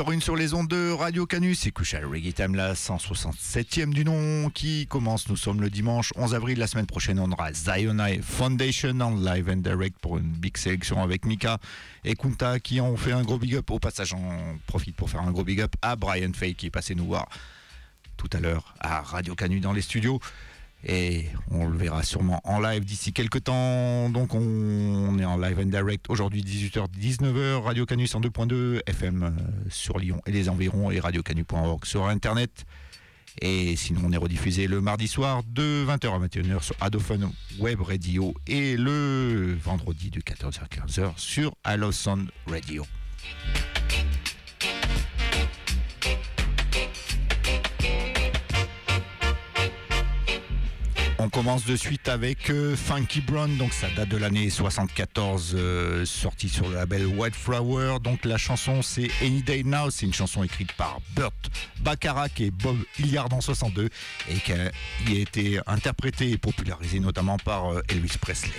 18h01 sur les ondes de Radio Canus, c'est Kushal Reggae Time, la 167e du nom qui commence. Nous sommes le dimanche 11 avril. La semaine prochaine, on aura Zionai Foundation en live and direct pour une big sélection avec Mika et Kunta qui ont fait un gros big up. Au passage, on profite pour faire un gros big up à Brian Fay qui est passé nous voir tout à l'heure à Radio Canus dans les studios. Et on le verra sûrement en live d'ici quelques temps. Donc on est en live and direct aujourd'hui 18h 19h Radio Canus en 2.2 FM euh, sur Lyon et les environs et radiocanu.org sur internet. Et sinon on est rediffusé le mardi soir de 20h à 21h sur Adophone Web Radio et le vendredi de 14h à 15h sur Allo Sound Radio. On commence de suite avec euh, Funky Brown, donc ça date de l'année 74, euh, sortie sur le label White Flower. Donc la chanson c'est Any Day Now, c'est une chanson écrite par Burt Bacharach et Bob Hilliard en 62 et qui a, été interprétée et popularisée notamment par euh, Elvis Presley.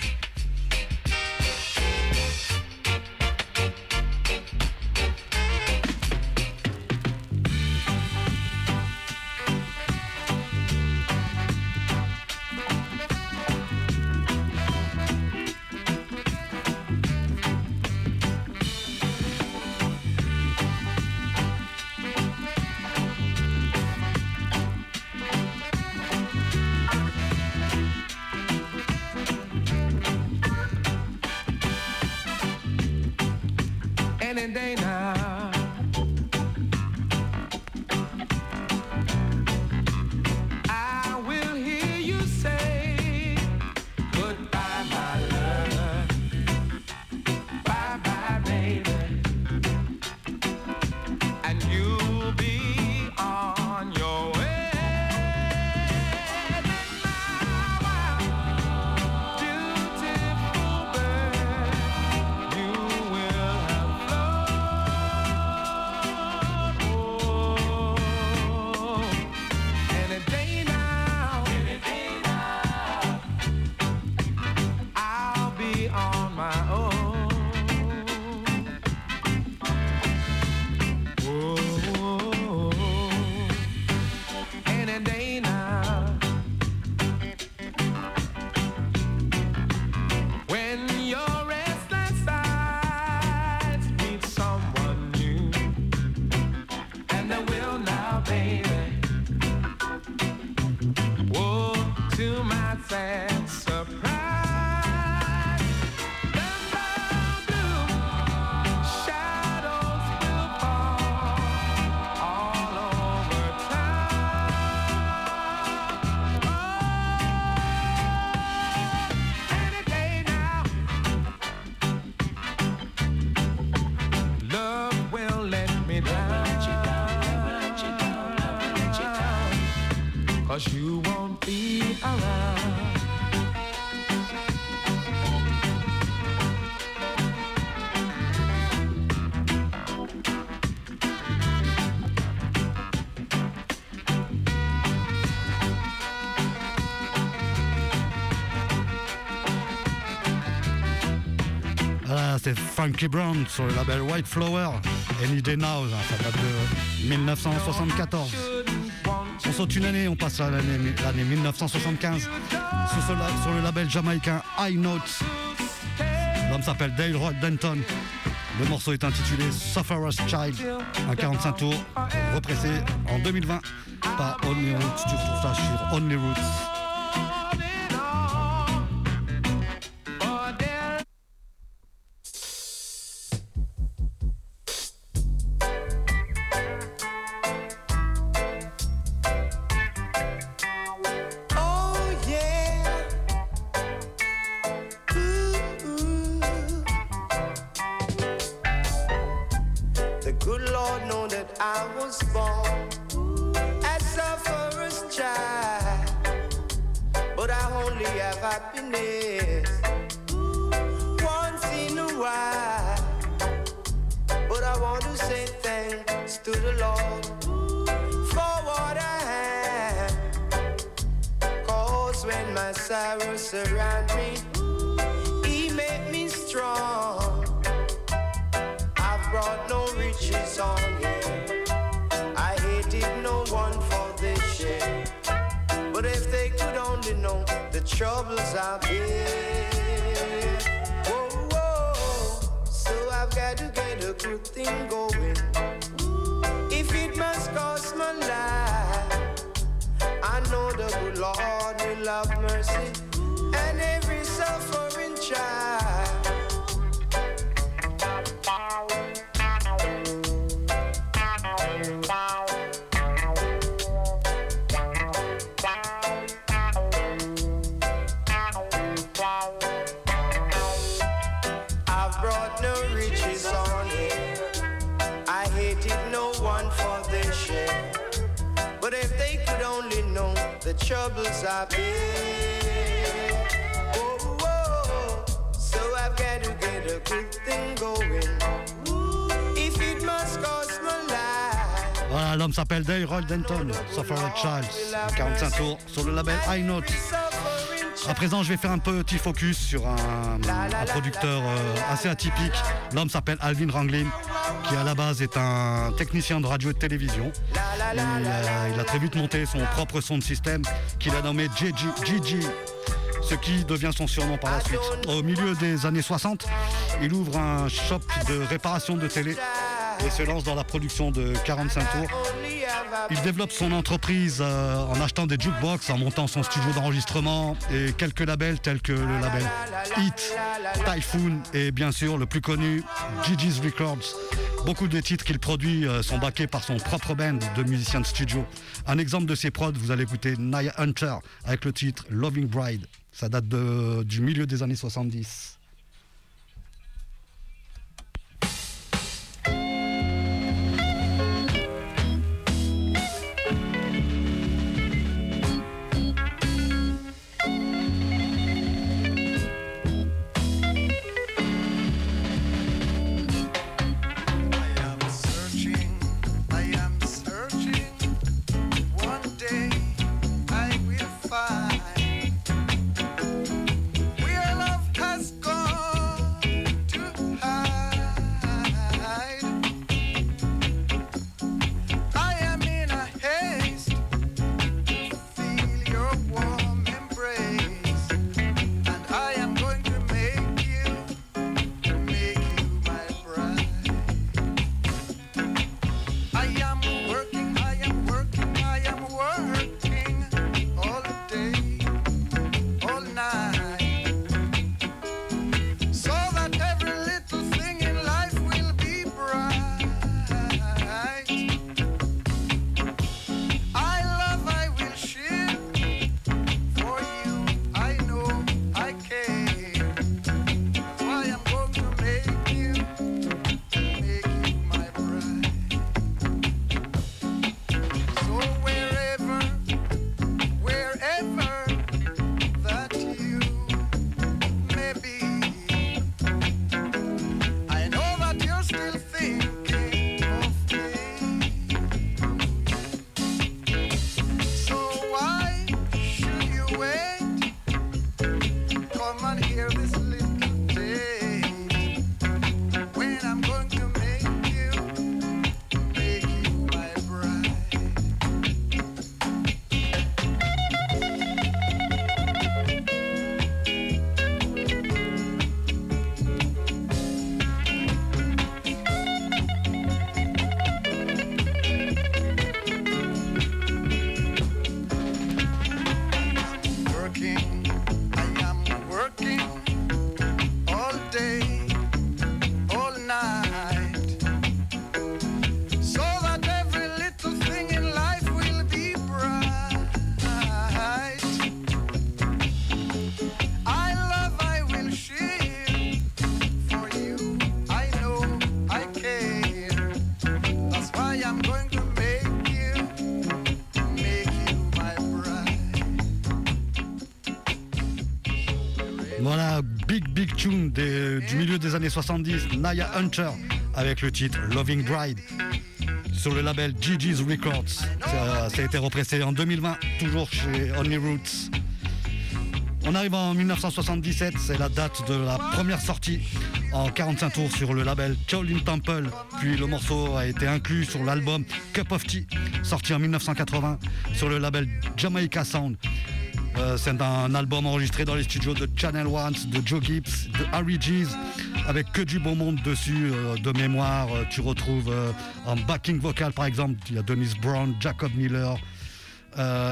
Funky Brown sur le label White Flower. Any Day Now, ça date de 1974. On saute une année, on passe à l'année l'année 1975 sur, le label jamaïcain High Notes. L'homme s'appelle Dale Roy Denton. Le morceau est intitulé Sufferer's Child, un 45 tours, repressé en 2020 par Only Roots. Tu retrouves ça sur Only Roots. Good Lord know that I was born as a first child, but I only have happiness once in a while. But I want to say thanks to the Lord for what I have. Cause when my sorrows surround me, song, yeah. I hated no one for this shit. But if they could only know the troubles I've been. So I've got to get a good thing going. If it must cost my life, I know the good Lord will have mercy. And every suffering child. Voilà, l'homme s'appelle Dale Denton, Suffer Child, 45 tours sur le label High. À présent, je vais faire un petit focus sur un, producteur euh, assez atypique. L'homme s'appelle Alvin Ranglin, qui à la base est un technicien de radio et de télévision. Il, a- il a très vite monté son propre son de système qu'il a nommé GG, ce qui devient son surnom par la suite. Au milieu des années 60, il ouvre un shop de réparation de télé et se lance dans la production de 45 tours. Il développe son entreprise euh, en achetant des jukebox, en montant son studio d'enregistrement et quelques labels tels que le label Hit, Typhoon et bien sûr le plus connu Gigi's Records. Beaucoup des titres qu'il produit euh, sont backés par son propre band de musiciens de studio. Un exemple de ses prods, vous allez écouter Naya Hunter avec le titre Loving Bride. Ça date de- du milieu des années 70. Du milieu des années 70, Naya Hunter avec le titre Loving Bride sur le label Gigi's Records. Ça, a été repressé en 2020, toujours chez Only Roots. On arrive en 1977, c'est la date de la première sortie en 45 tours sur le label Shaolin Temple. Puis le morceau a été inclus sur l'album Cup of Tea, sorti en 1980 sur le label Jamaica Sound. Euh, c'est un album enregistré dans les studios de Channel One, de Joe Gibbs, de Harry G's, avec que du beau monde dessus. Euh, de mémoire, euh, tu retrouves en backing vocal par exemple, il y a Denise Brown, Jacob Miller.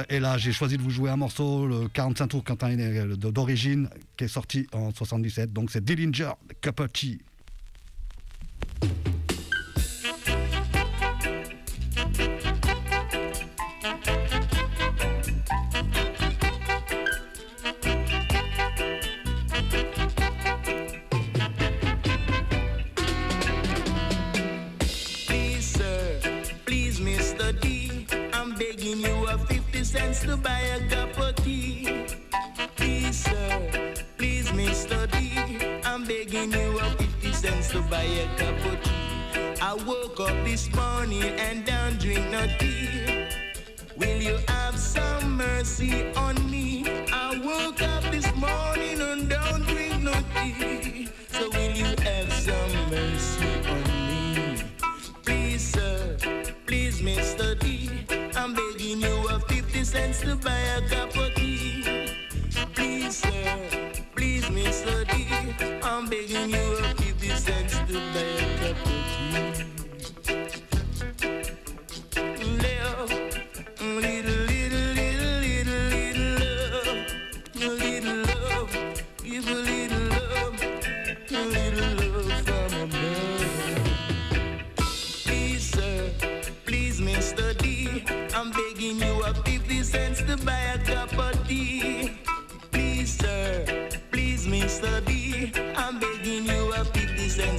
et là, j'ai choisi de vous jouer un morceau, le 45 tours Quentin d'origine, qui est sorti en 77. Donc c'est Dillinger, Cup of Tea. this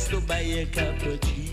Estou Bahia capotinho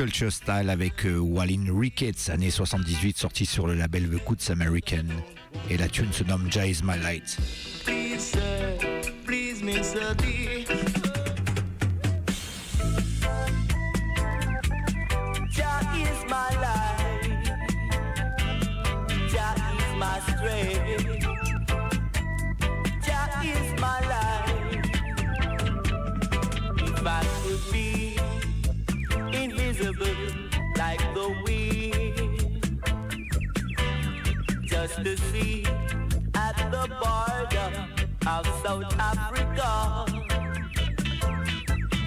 Culture Style avec euh, Wallin Ricketts, année 78, sortie sur le label The Goods American. Et la tune se nomme Jai Is My Light. to at the border of South Africa.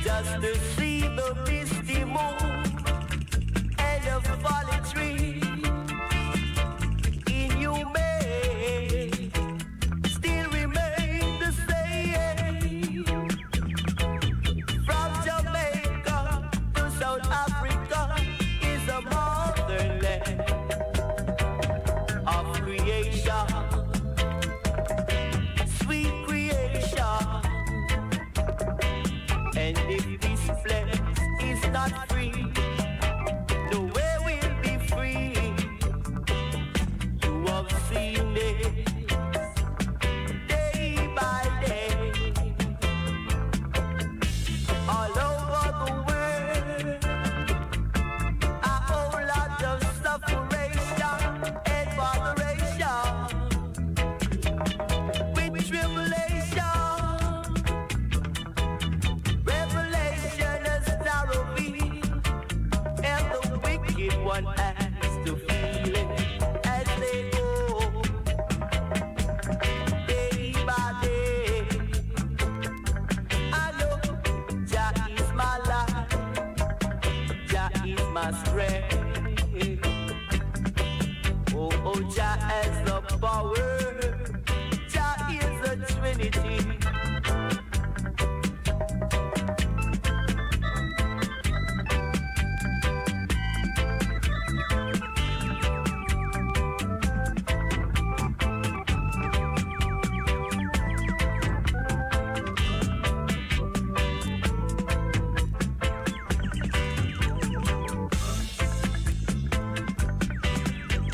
Just to see the misty moon and the falling tree.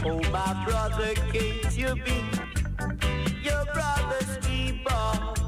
Oh, my brother, can't you be your brother's keeper?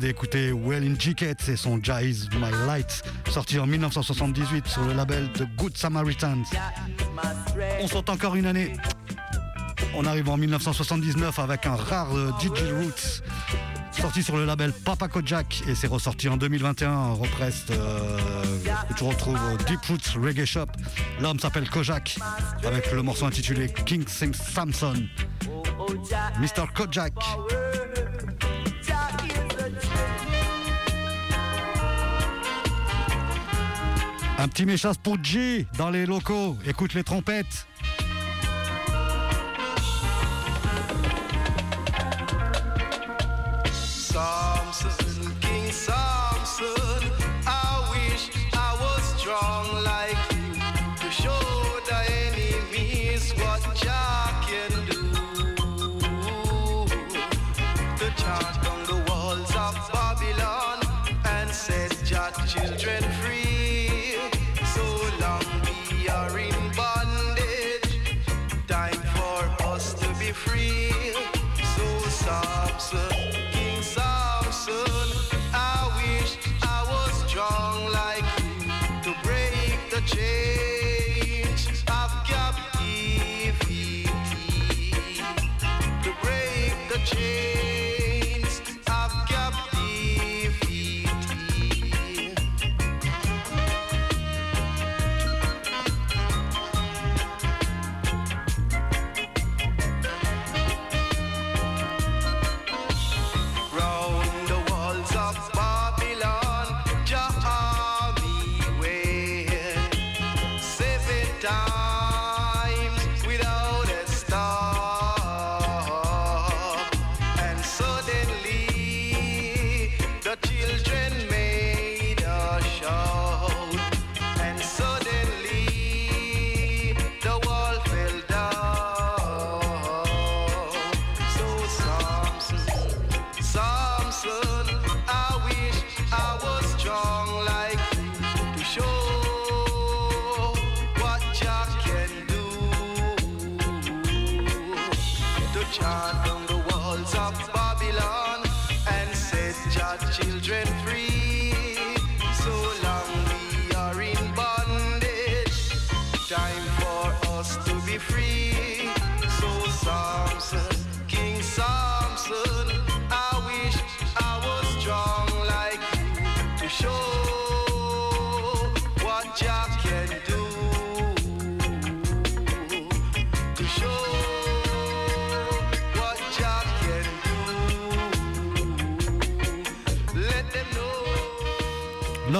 D'écouter Well in Jicket et son is My Light, sorti en 1978 sur le label The Good Samaritans. On saute encore une année. On arrive en 1979 avec un rare euh, DJ Roots, sorti sur le label Papa Kojak et c'est ressorti en 2021. Represte euh, que tu retrouves Deep Roots Reggae Shop. L'homme s'appelle Kojak avec le morceau intitulé King Sings Samson. Mr. Kojak. Un petit méchas pour G dans les locaux. Écoute les trompettes.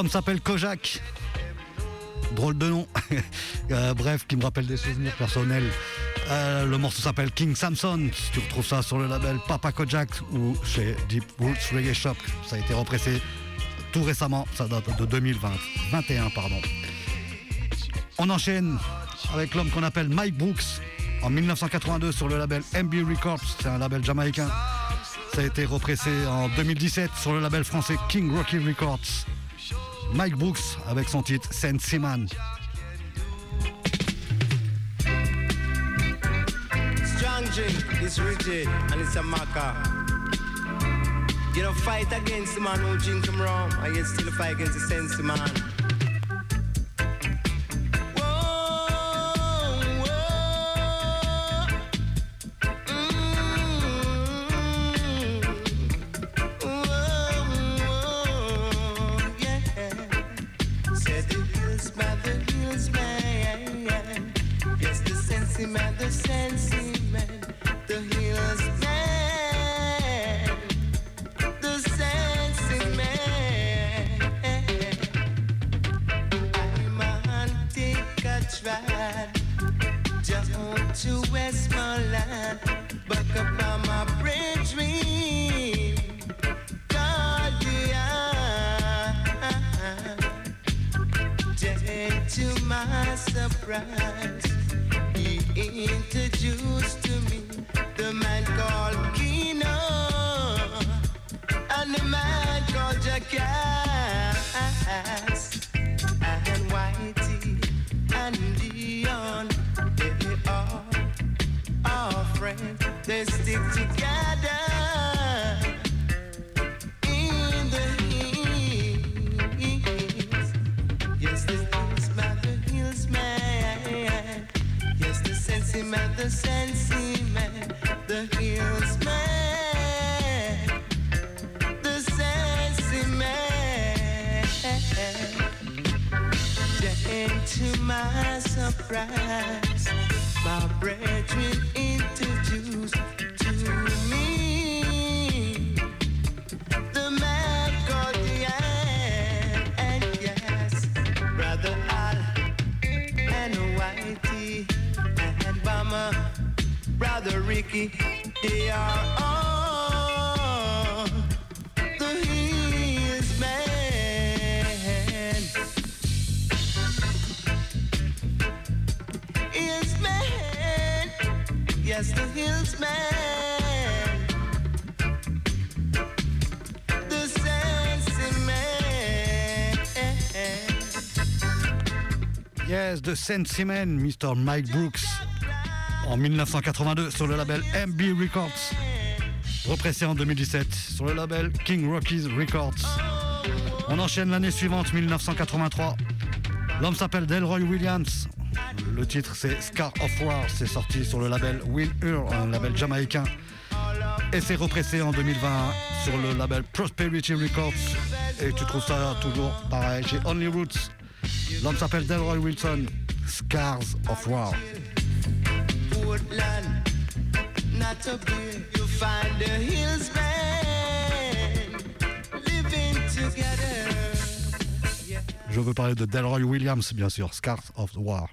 S'appelle Kojak. Drôle de nom. Euh, bref, qui me rappelle des souvenirs personnels. Euh, le morceau s'appelle King Samson. Tu retrouves ça sur le label Papa Kojak ou chez Deep Roots Reggae Shop. Ça a été repressé tout récemment. Ça date de 2020. 21, pardon. On enchaîne avec l'homme qu'on appelle Mike Brooks en 1982 sur le label MB Records. C'est un label jamaïcain. Ça a été repressé en 2017 sur le label français King Rocky Records. Mike Brooks avec son titre Saint Simon. Strong drink rigid and it's a maca. You don't fight against the man who drink him rum, and you still fight against the sense man. said de Sentiment, Mr. Mike Brooks, en 1982 sur le label MB Records, repressé en 2017 sur le label King Rockies Records. On enchaîne l'année suivante, 1983. L'homme s'appelle Delroy Williams. Le titre c'est Scar of War, c'est sorti sur le label Will Hur, un label jamaïcain. Et c'est repressé en 2020 sur le label Prosperity Records. Et tu trouves ça toujours pareil chez Only Roots. L'homme s'appelle Delroy Wilson. Scars of War. Je veux parler de Delroy Williams, bien sûr, Scars of War.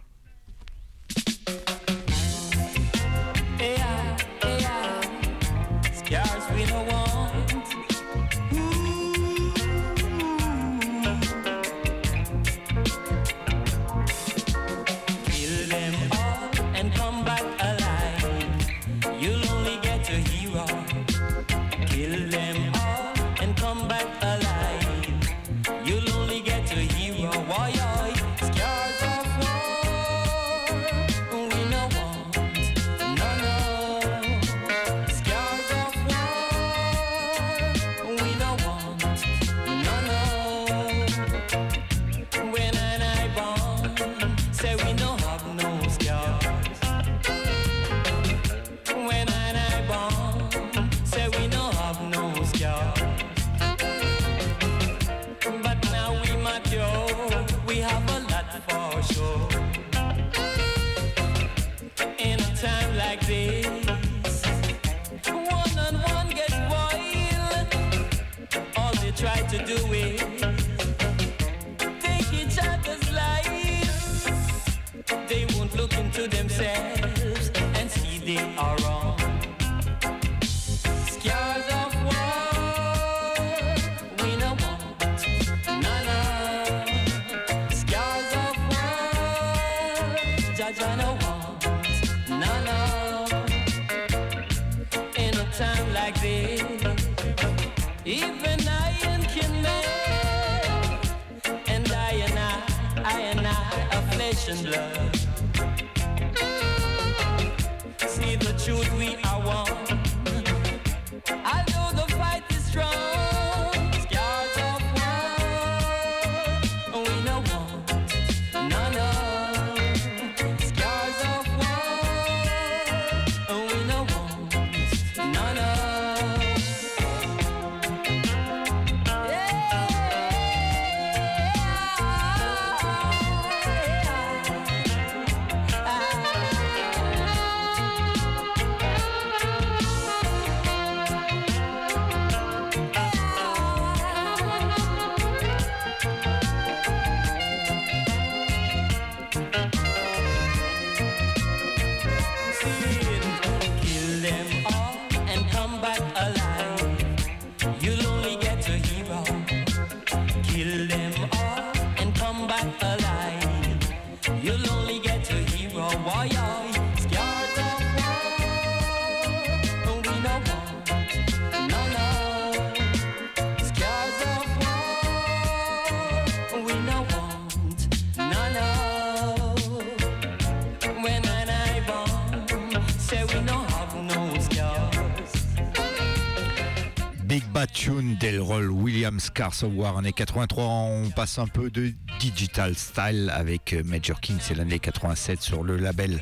Cars of War, année 83. On passe un peu de digital style avec euh, Major King, c'est l'année 87 sur le label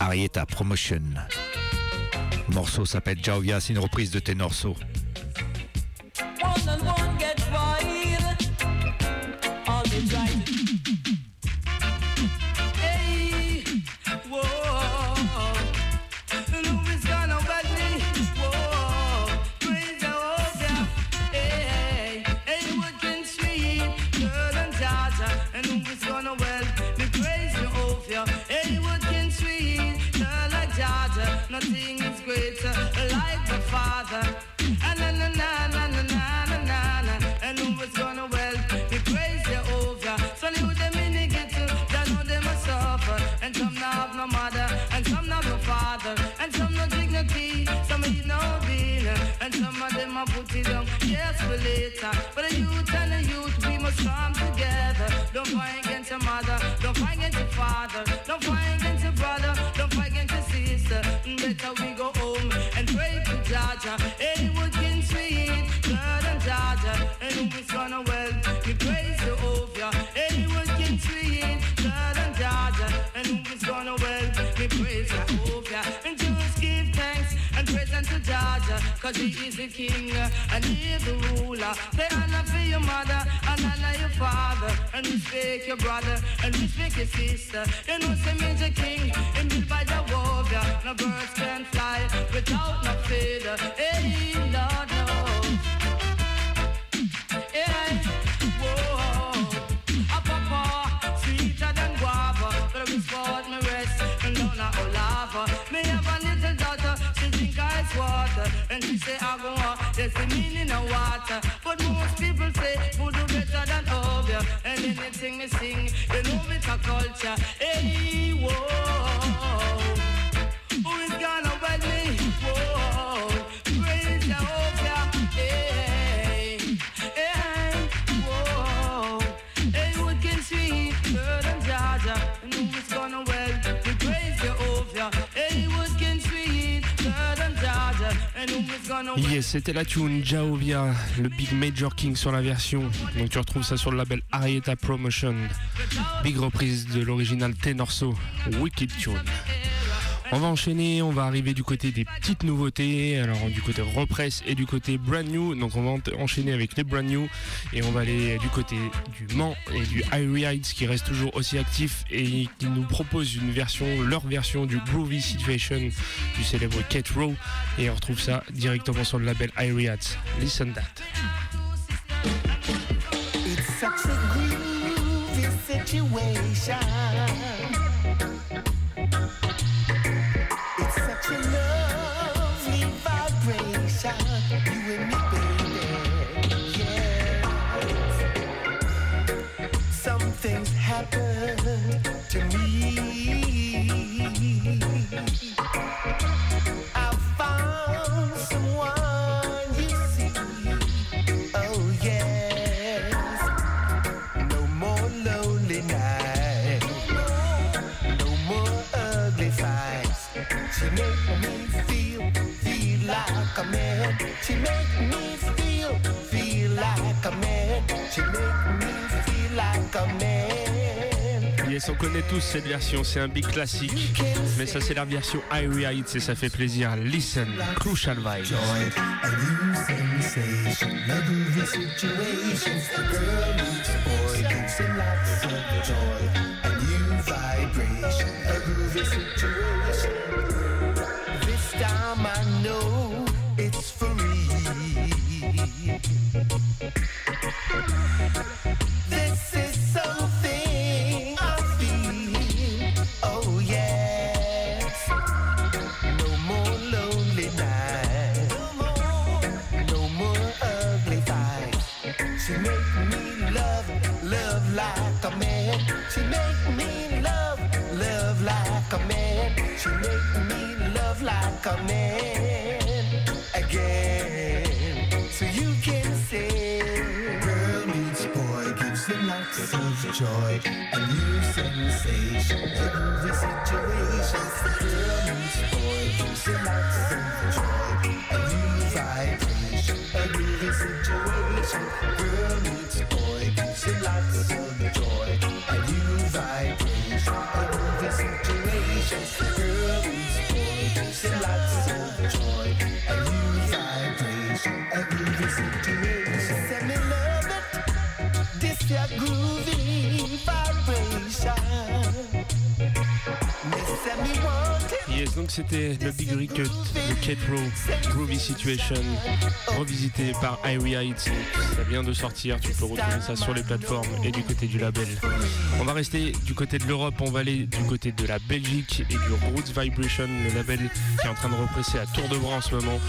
Arietta Promotion. Morceau s'appelle Jauvia, c'est une reprise de Tenorso. Nothing is greater like the Father. And na na na na na na na na. And Louis gonna well me praise Jehovah. So you them in the ghetto, they know them a suffer. And some not have no mother, and some not no father, and some no dignity, some eat no beer, and some of them a put it down, yes for later. But the youth and the youth, we must come together. Don't fight against your mother, don't fight against your father, don't fight Better we cause he is the king and he is the ruler. Say honor for your mother and honor your father, and respect your brother and respect your sister. You know, say major king, and built by the warrior. No birds can fly without no feather. Hey, And she say, I go on, there's the meaning of water. But most people say, food do better than over. And anything me sing, you know it's a culture. Hey, whoa. Yes, c'était la tune Jaovia, le Big Major King sur la version. Donc tu retrouves ça sur le label Arietta Promotion. Big reprise de l'original Tenorso, Wicked Tune. On va enchaîner, on va arriver du côté des petites nouveautés, alors du côté repress et du côté brand new. Donc on va en- enchaîner avec les brand new et on va aller du côté du Mans et du Irie Heights qui reste toujours aussi actif et qui nous propose une version, leur version du Groovy Situation du célèbre Kate Row et on retrouve ça directement sur le label Irie Heights. Listen that. On connaît tous cette version, c'est un big classique. Mais ça c'est la version Irie Heights et ça fait plaisir. Listen, Crucial Vibe. joy, a new sensation, joy, a new sensation. Every situation Girl meets turns void, synapses for joy, a new vibration. a new situation Girl meets burns void, synapses for joy. Donc c'était le Big Recut de Kate Row, Groovy Situation, revisité par Irie Heights. Ça vient de sortir, tu peux retrouver ça sur les plateformes et du côté du label. On va rester du côté de l'Europe, on va aller du côté de la Belgique et du Roots Vibration, le label qui est en train de represser à tour de bras en ce moment.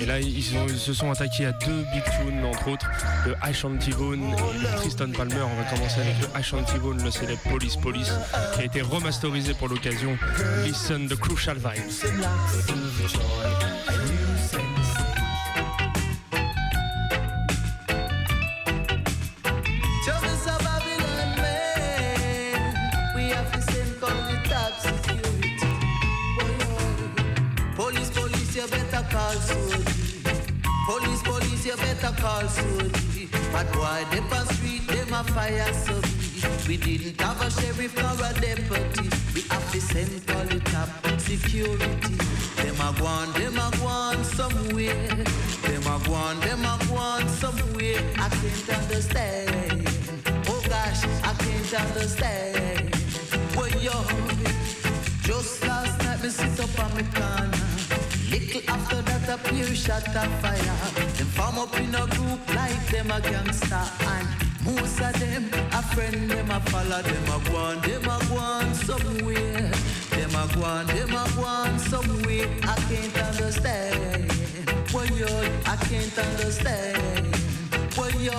Et là, ils, se sont attaqués à deux big tunes, entre autres le Ashanti Bone et le Tristan Palmer. On va commencer avec le Ashanti Bone, le célèbre Police Police, qui a été remasterisé pour l'occasion. Listen the Crucial Vibes. lots of joy. A new a Babylon man. We have. Police, police, you better call Soji. Police, police, you better call Soji. But why they street, them a fire We didn't have a sheriff nor a deputy. We have to send call the top security. Them a on, them a on somewhere. Them a on, them a on somewhere. I can't understand. Oh gosh, I can't understand. Boy, yo, just last night me sit up on me corner. Little after that a pure shot of fire. Them form up in a group like them a gangster and most of them a friend them a follow them a go on, them a go on somewhere. Them a go on, them a go on somewhere. I can't understand. Boy, yo, I can't understand. Boy, yo,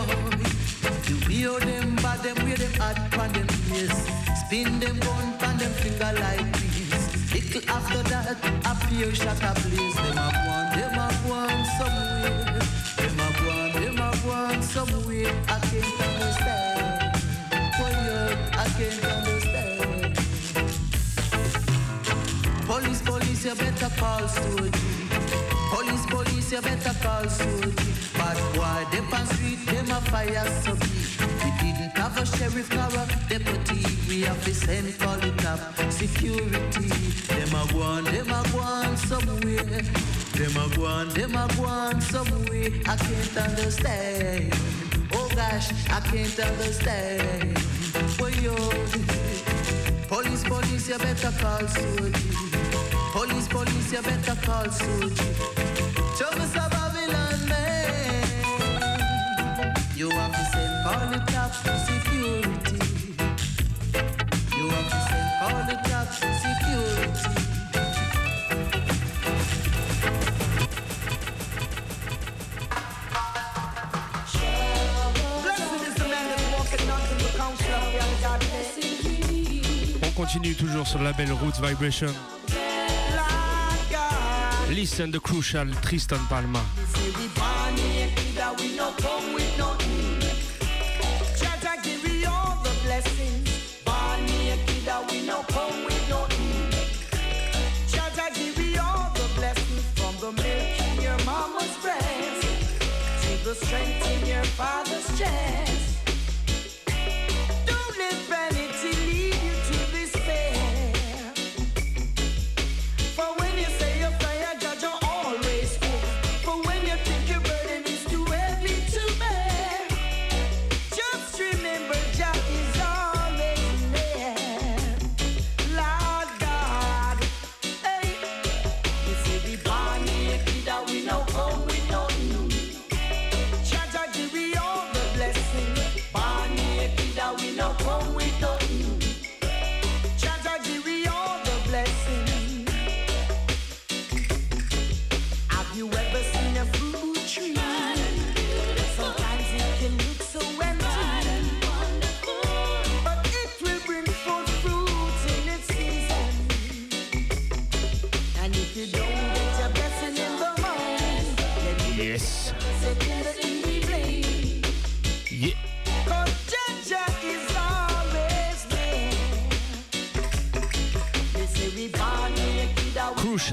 way how them bad, them way them hot pan them face. Spin them gun pan them finger like this. Little after that, a pure shot a blaze. Them a go on, them a go on somewhere. Them a go. I can't understand. Boy, yo, I can't understand. Police, police, you better call Soji. Police, police, you better call Soji. But why them on street, them a fire so big. We didn't have a sheriff a deputy. We have to send call it up security. Them a go on, them a go on somewhere. Them a go on, them a go on somewhere. I can't understand. Oh gosh, I can't understand. Boy, yo. Police, police, you better call Soji. Police, police, you better call. Show me some Babylon man. You have to send call the top security. Continue toujours sur le label Roots Vibration. Listen the Crucial, Tristan Palma.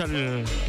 al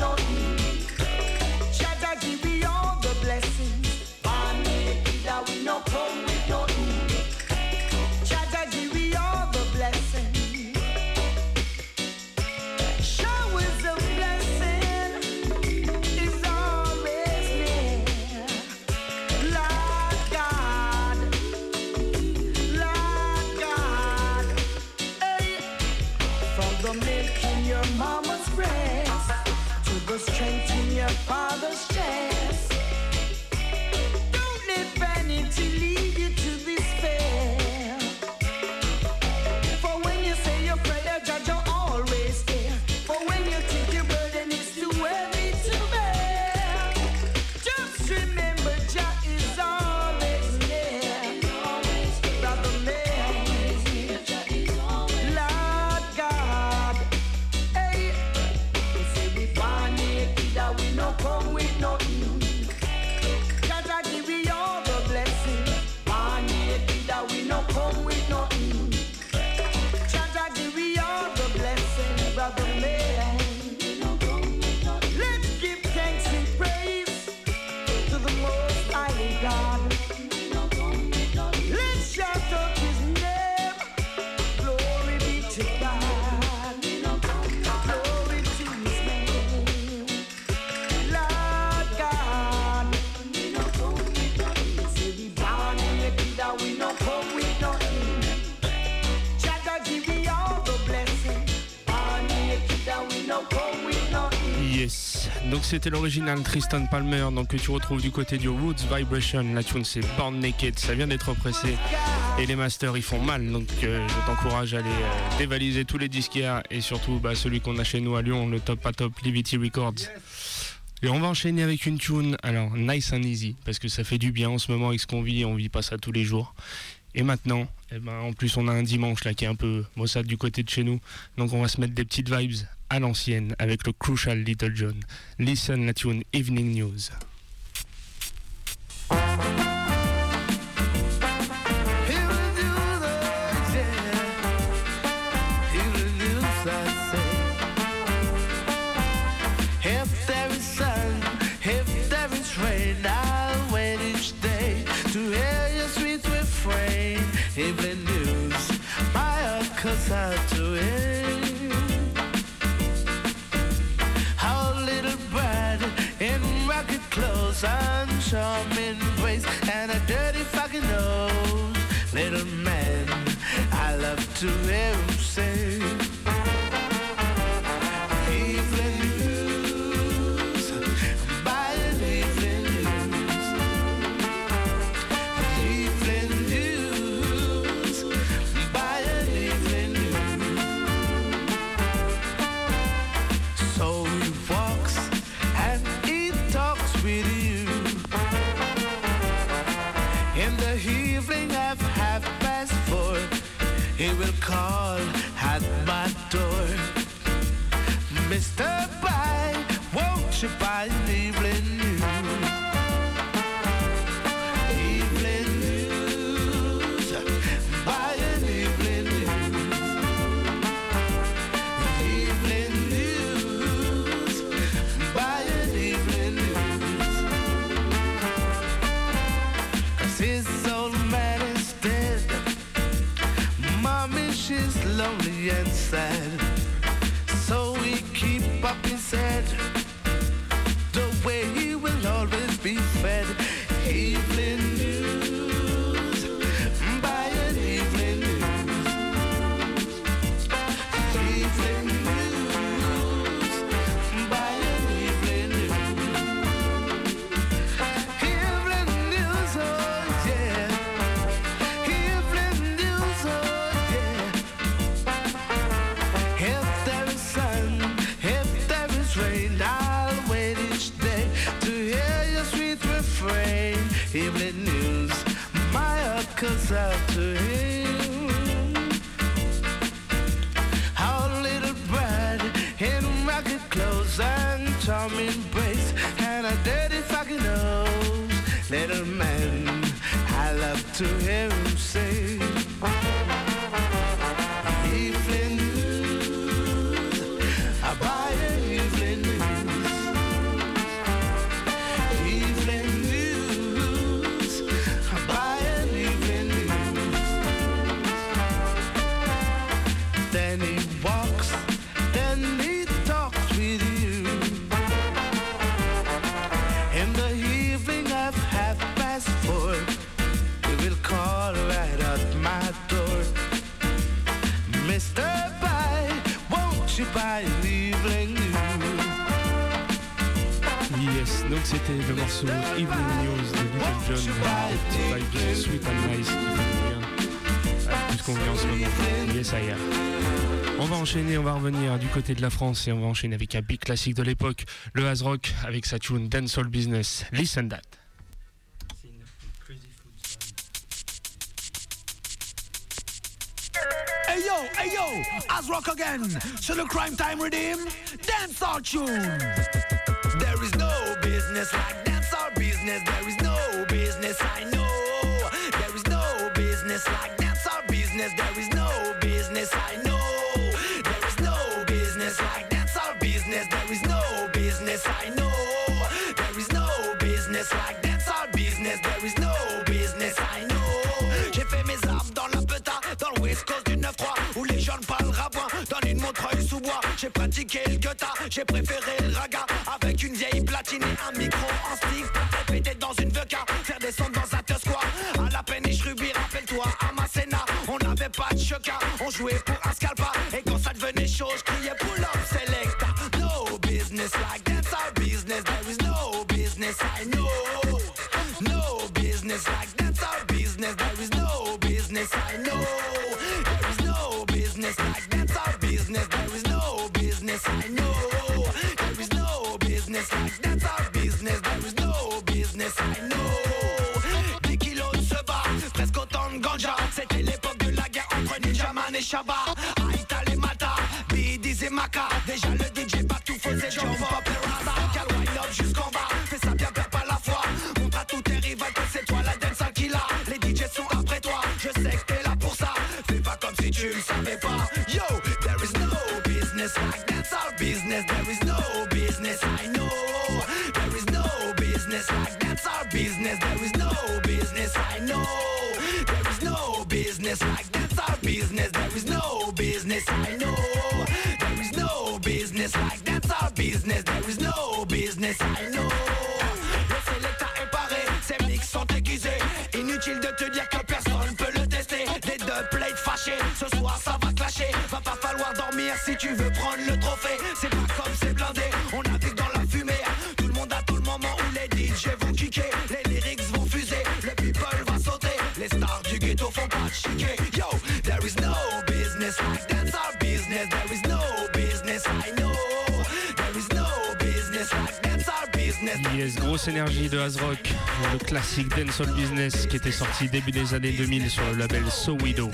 c'était l'original Tristan Palmer donc que tu retrouves du côté du Roots Vibration. La tune c'est Born Naked. Ça vient d'être pressé. Et les masters ils font mal. Donc euh, je t'encourage à aller euh, dévaliser tous les disquaires et surtout bah, celui qu'on a chez nous à Lyon, le top à top Liberty Records. Et on va enchaîner avec une tune, alors nice and easy, parce que ça fait du bien en ce moment avec ce qu'on vit, on vit pas ça tous les jours. Et maintenant, eh ben, en plus on a un dimanche là qui est un peu maussade du côté de chez nous, donc on va se mettre des petites vibes à l'ancienne avec le Crucial Little John. Listen la tune Evening News. Charming ways and a dirty fucking nose. Little man, I love to hear Mr. Buy, won't you buy an evening news? Evening news, buy an evening news. Evening news, buy an evening news. 'Cause his old man is dead. Mommy, she's lonely and sad said to him. Our little bride in clothes and charming and a dirty fucking nose. Little man, I love to evening news? Yes, donc c'était le morceau Evening News de Little John, vibes sweet and nice qui tout ce qu'on vit en ce moment. Yes, I am. On va enchaîner, on va revenir du côté de la France et on va enchaîner avec un big classique de l'époque, le Haz Rock avec sa tune Dancehall Business. Listen that. As rock again. So the crime time redeem, dance our tune. There is no business like dance our business. There is no business I know. There is no business like dance our business. There pratiqué le j'ai préféré le raga. Avec une vieille platine et un micro en stick. Pour péter dans une VK, faire des sons dans un Tusquois. À la péniche Ruby, rappelle-toi, à Masséna, on n'avait pas de choca. On jouait pour un scalpa. Et quand ça devenait chaud, je criais pull Shabba. Aïta les Mata, Bidis et Maka. Déjà le DJ pas tout faisait jump up et rasa. Cal wind up jusqu'en bas, fais ça bien, perds pas la foi. Montre à tous tes rivales que c'est toi la dance qui l'a. Les DJ sont après toi, je sais que t'es là pour ça. Fais pas comme si tu le savais pas. Yo, there is no business like that's our business. There is no business, I know. There is no business like that's our business. There is no business, I know. There is no business like Grosse énergie de Hazrock, le classique Dancehall Business qui était sorti début des années 2000 sur le label So Widow.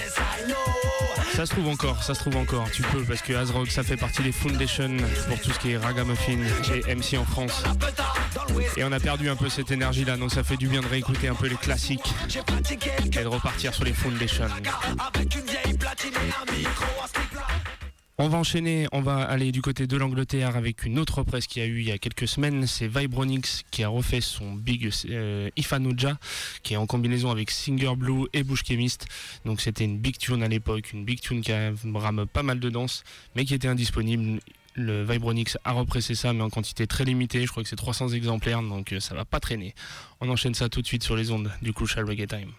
Ça se trouve encore, ça se trouve encore, tu peux parce que Hazrock ça fait partie des foundations pour tout ce qui est ragamuffin et MC en France. Et on a perdu un peu cette énergie là, donc ça fait du bien de réécouter un peu les classiques et de repartir sur les foundations. On va enchaîner, on va aller du côté de l'Angleterre avec une autre presse qu'il y a eu il y a quelques semaines. C'est Vibronix qui a refait son Big euh, qui est en combinaison avec Singer Blue et Bush Chemist. Donc c'était une big tune à l'époque, une big tune qui rame pas mal de danse, mais qui était indisponible. Le Vibronix a repressé ça, mais en quantité très limitée. Je crois que c'est 300 exemplaires, donc euh, ça va pas traîner. On enchaîne ça tout de suite sur les ondes du Crucial Reggae Time.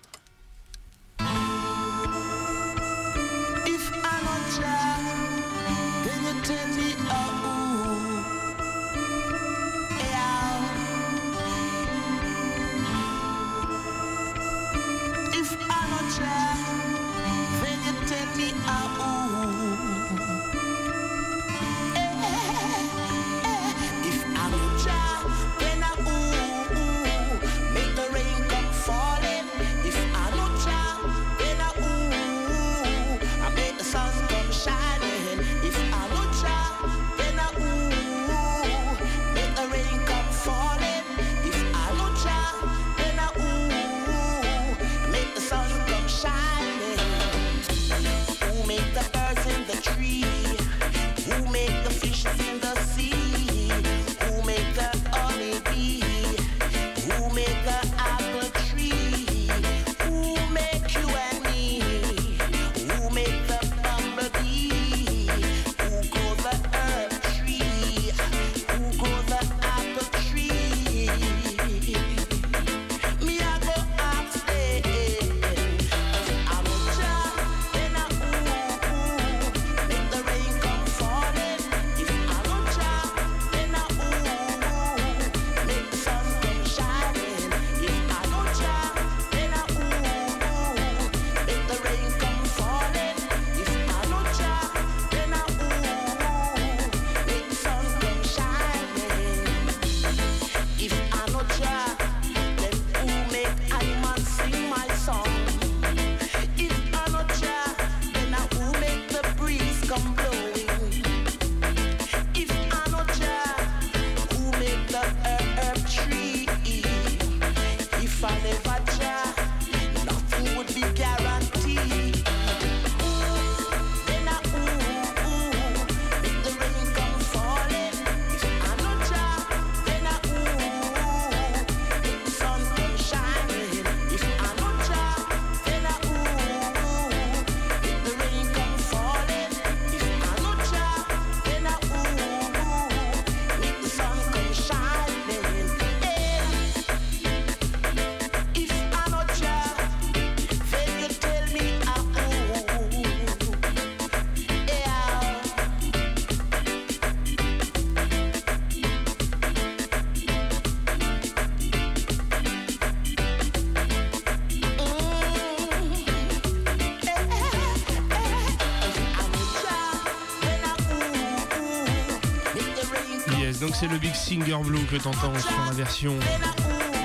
C'est le Big Singer Blue que t'entends sur la version.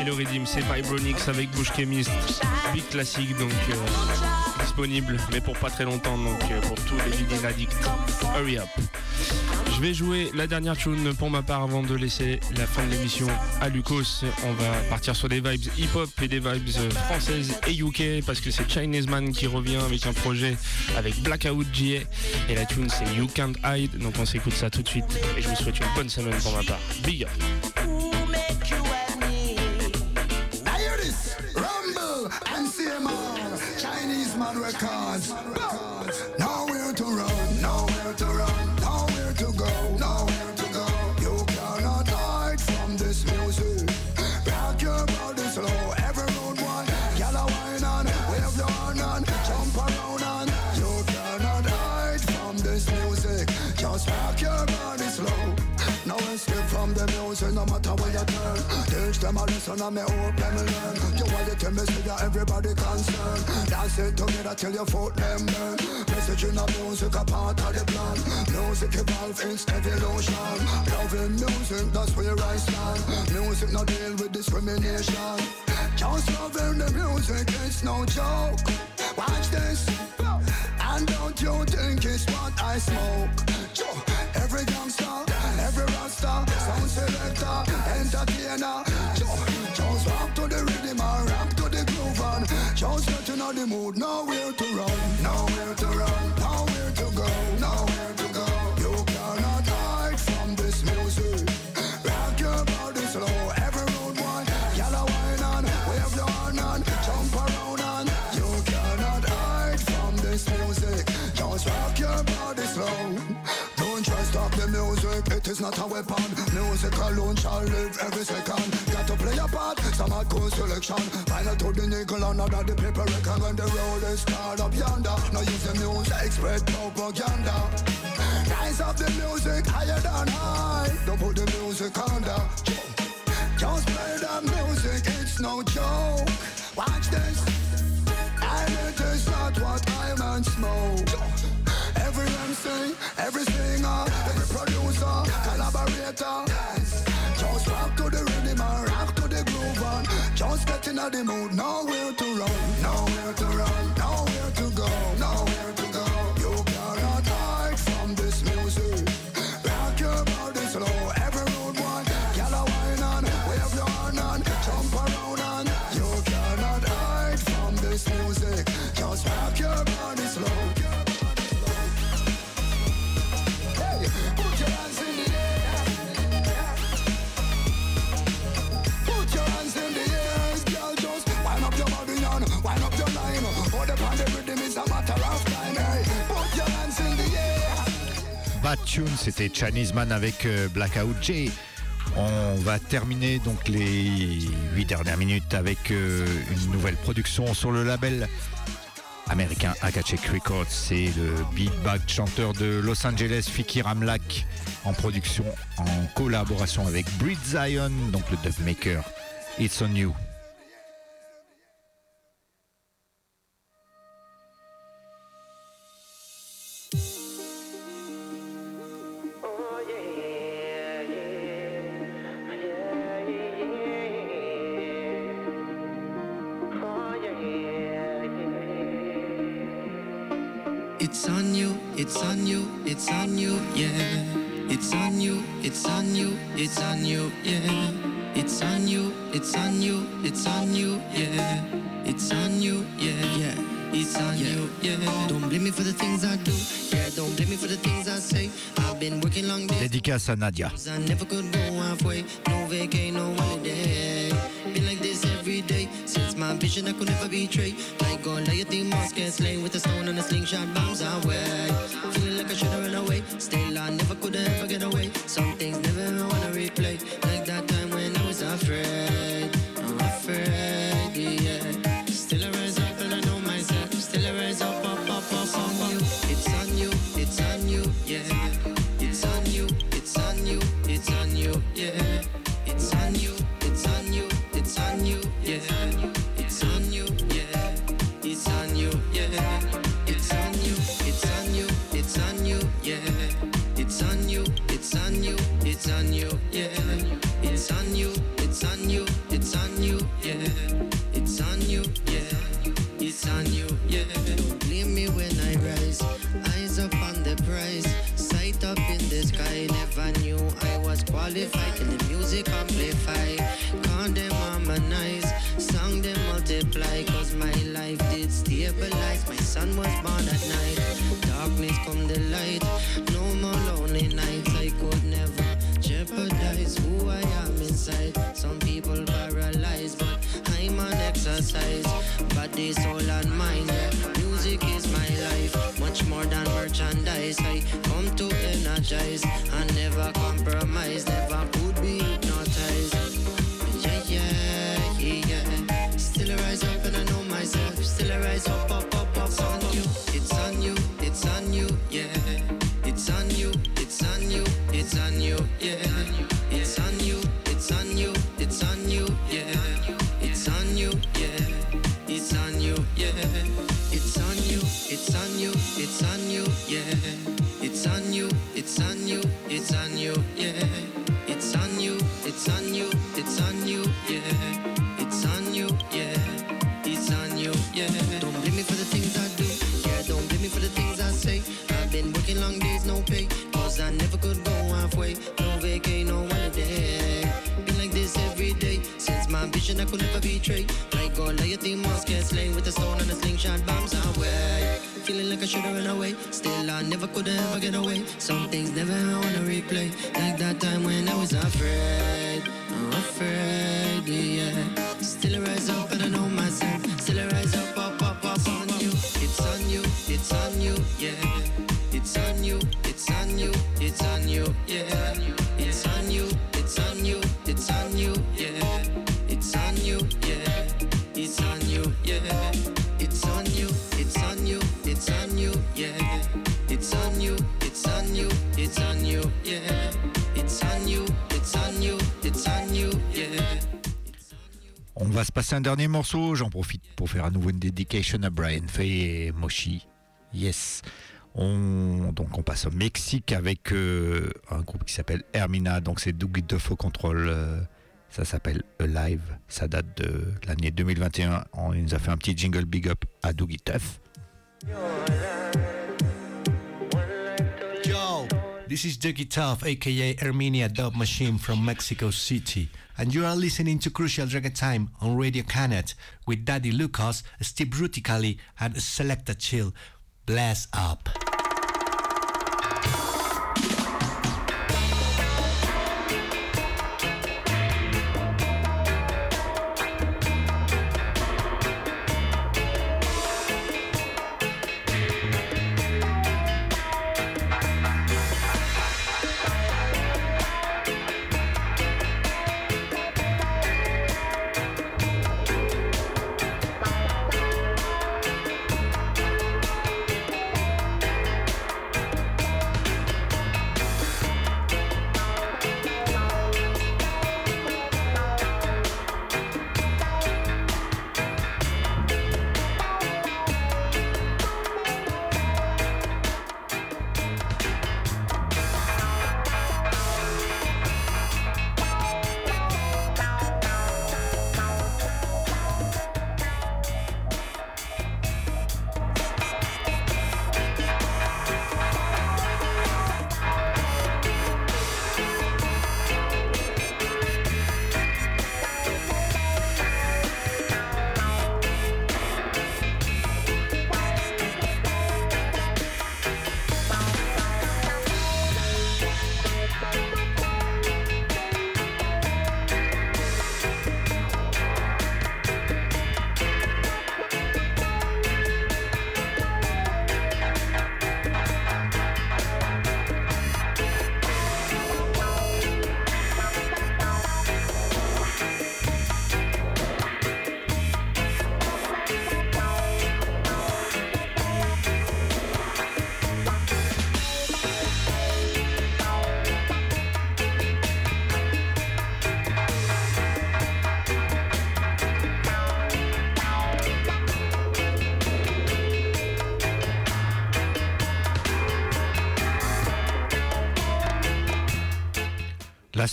Et le rythme, c'est Vibronix avec Bush Chemist. Big classique, donc euh, disponible, mais pour pas très longtemps, donc euh, pour tous les vinyles addicts. Hurry up. Vais jouer la dernière tune pour ma part avant de laisser la fin de l'émission à Lucas. On va partir sur des vibes hip-hop et des vibes françaises et UK parce que c'est Chinese Man qui revient avec un projet avec Blackout GA et la tune c'est You Can't Hide. Donc on s'écoute ça tout de suite et je vous souhaite une bonne semaine pour ma part. Big up. Music, no matter where you turn. Teach them a lesson and me hope them learn. You want to tell me say that everybody concerned. Dance it together till your foot them burn. Message in the music a part of the plan. Music evolve its evolution. Loving music, that's where I stand. Music no deal with discrimination. Just loving the music, it's no joke. Watch this. And don't you think it's what I smoke? Every gangster, every rasta, sound selector, entertainer. Just rock to the rhythm and rap to the groove and just get in the mood. Nowhere to run, nowhere to run, nowhere to go, nowhere to go. Not a weapon. Music alone shall live every second. Got to play a part, some hardcore selection. Final to the nickel, another the paper record when the road is called up yonder. Now use the music, spread propaganda. Rise up the music higher than high. Don't put the music under. Just play the music, it's no joke. Watch this. And it is not what I man smoke. Every MC, every singer, collaborator. Just rock to the rhythm and rock to the groove and just get in the mood. Nowhere to run, nowhere to run, c'était Chinese Man avec euh, Blackout J. On va terminer donc les 8 dernières minutes avec euh, une nouvelle production sur le label américain Akachek Records. C'est le beatback chanteur de Los Angeles, Fiki Ramlak, en production en collaboration avec Breed Zion, donc le dub maker. It's on you. It's on you, yeah. It's on you, it's on you, it's on you, yeah. It's on you, it's on you, it's on you, yeah. It's on you, yeah, yeah. It's on you, yeah. Don't blame me for the things I do, yeah. Don't blame me for the things I say. I've been working long days. Dédicace à Nadia. I never could go halfway. No vacay, no holiday. Been like this every day. Since my vision, I could never betray. Like Goliath, the mosque get slain with a stone and a slingshot bombs away. Feeling like I should've run away. Still, I never could ever get away. Some things never wanna replay. Like that time when I was afraid. It's on you, it's on you, it's on you, yeah. It's on you, it's on you, it's on you, yeah. It's on you, yeah. It's on you, yeah. Blame me when I rise, eyes up the prize, sight up in the sky. Never knew I was qualified till the music amplify. Count them harmonize, song them multiply, cause my life did stabilize. My son was Body, soul, and mind. Music is my life, much more than merchandise. I come to energize and never compromise. Never could never betray. Like Goliath, the must get slain with a stone and a slingshot bombs away. Feeling like I should've run away, still I never could ever get away. Some things never wanna replay, like that time when I was afraid, afraid, yeah. Passer un dernier morceau. J'en profite pour faire à nouveau une dedication à Brian Fay et Moshi. Yes. On, donc on passe au Mexique avec euh, un groupe qui s'appelle Hermina. Donc c'est Dougie Duff au contrôle. euh, ça s'appelle Alive. Ça date de l'année 2021. On, il nous a fait un petit jingle big up à Dougie Duff. This is Dougie Tough, aka Armenia Dub Machine from Mexico City, and you are listening to Crucial Reggae Time on Radio Canet with Daddy Lucas, Steve Ruticali, and Selecta Chill. Bless up.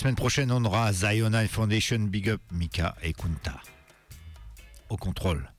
Semaine prochaine, on aura Zionai Foundation Big Up Mika et Kunta. Au contrôle.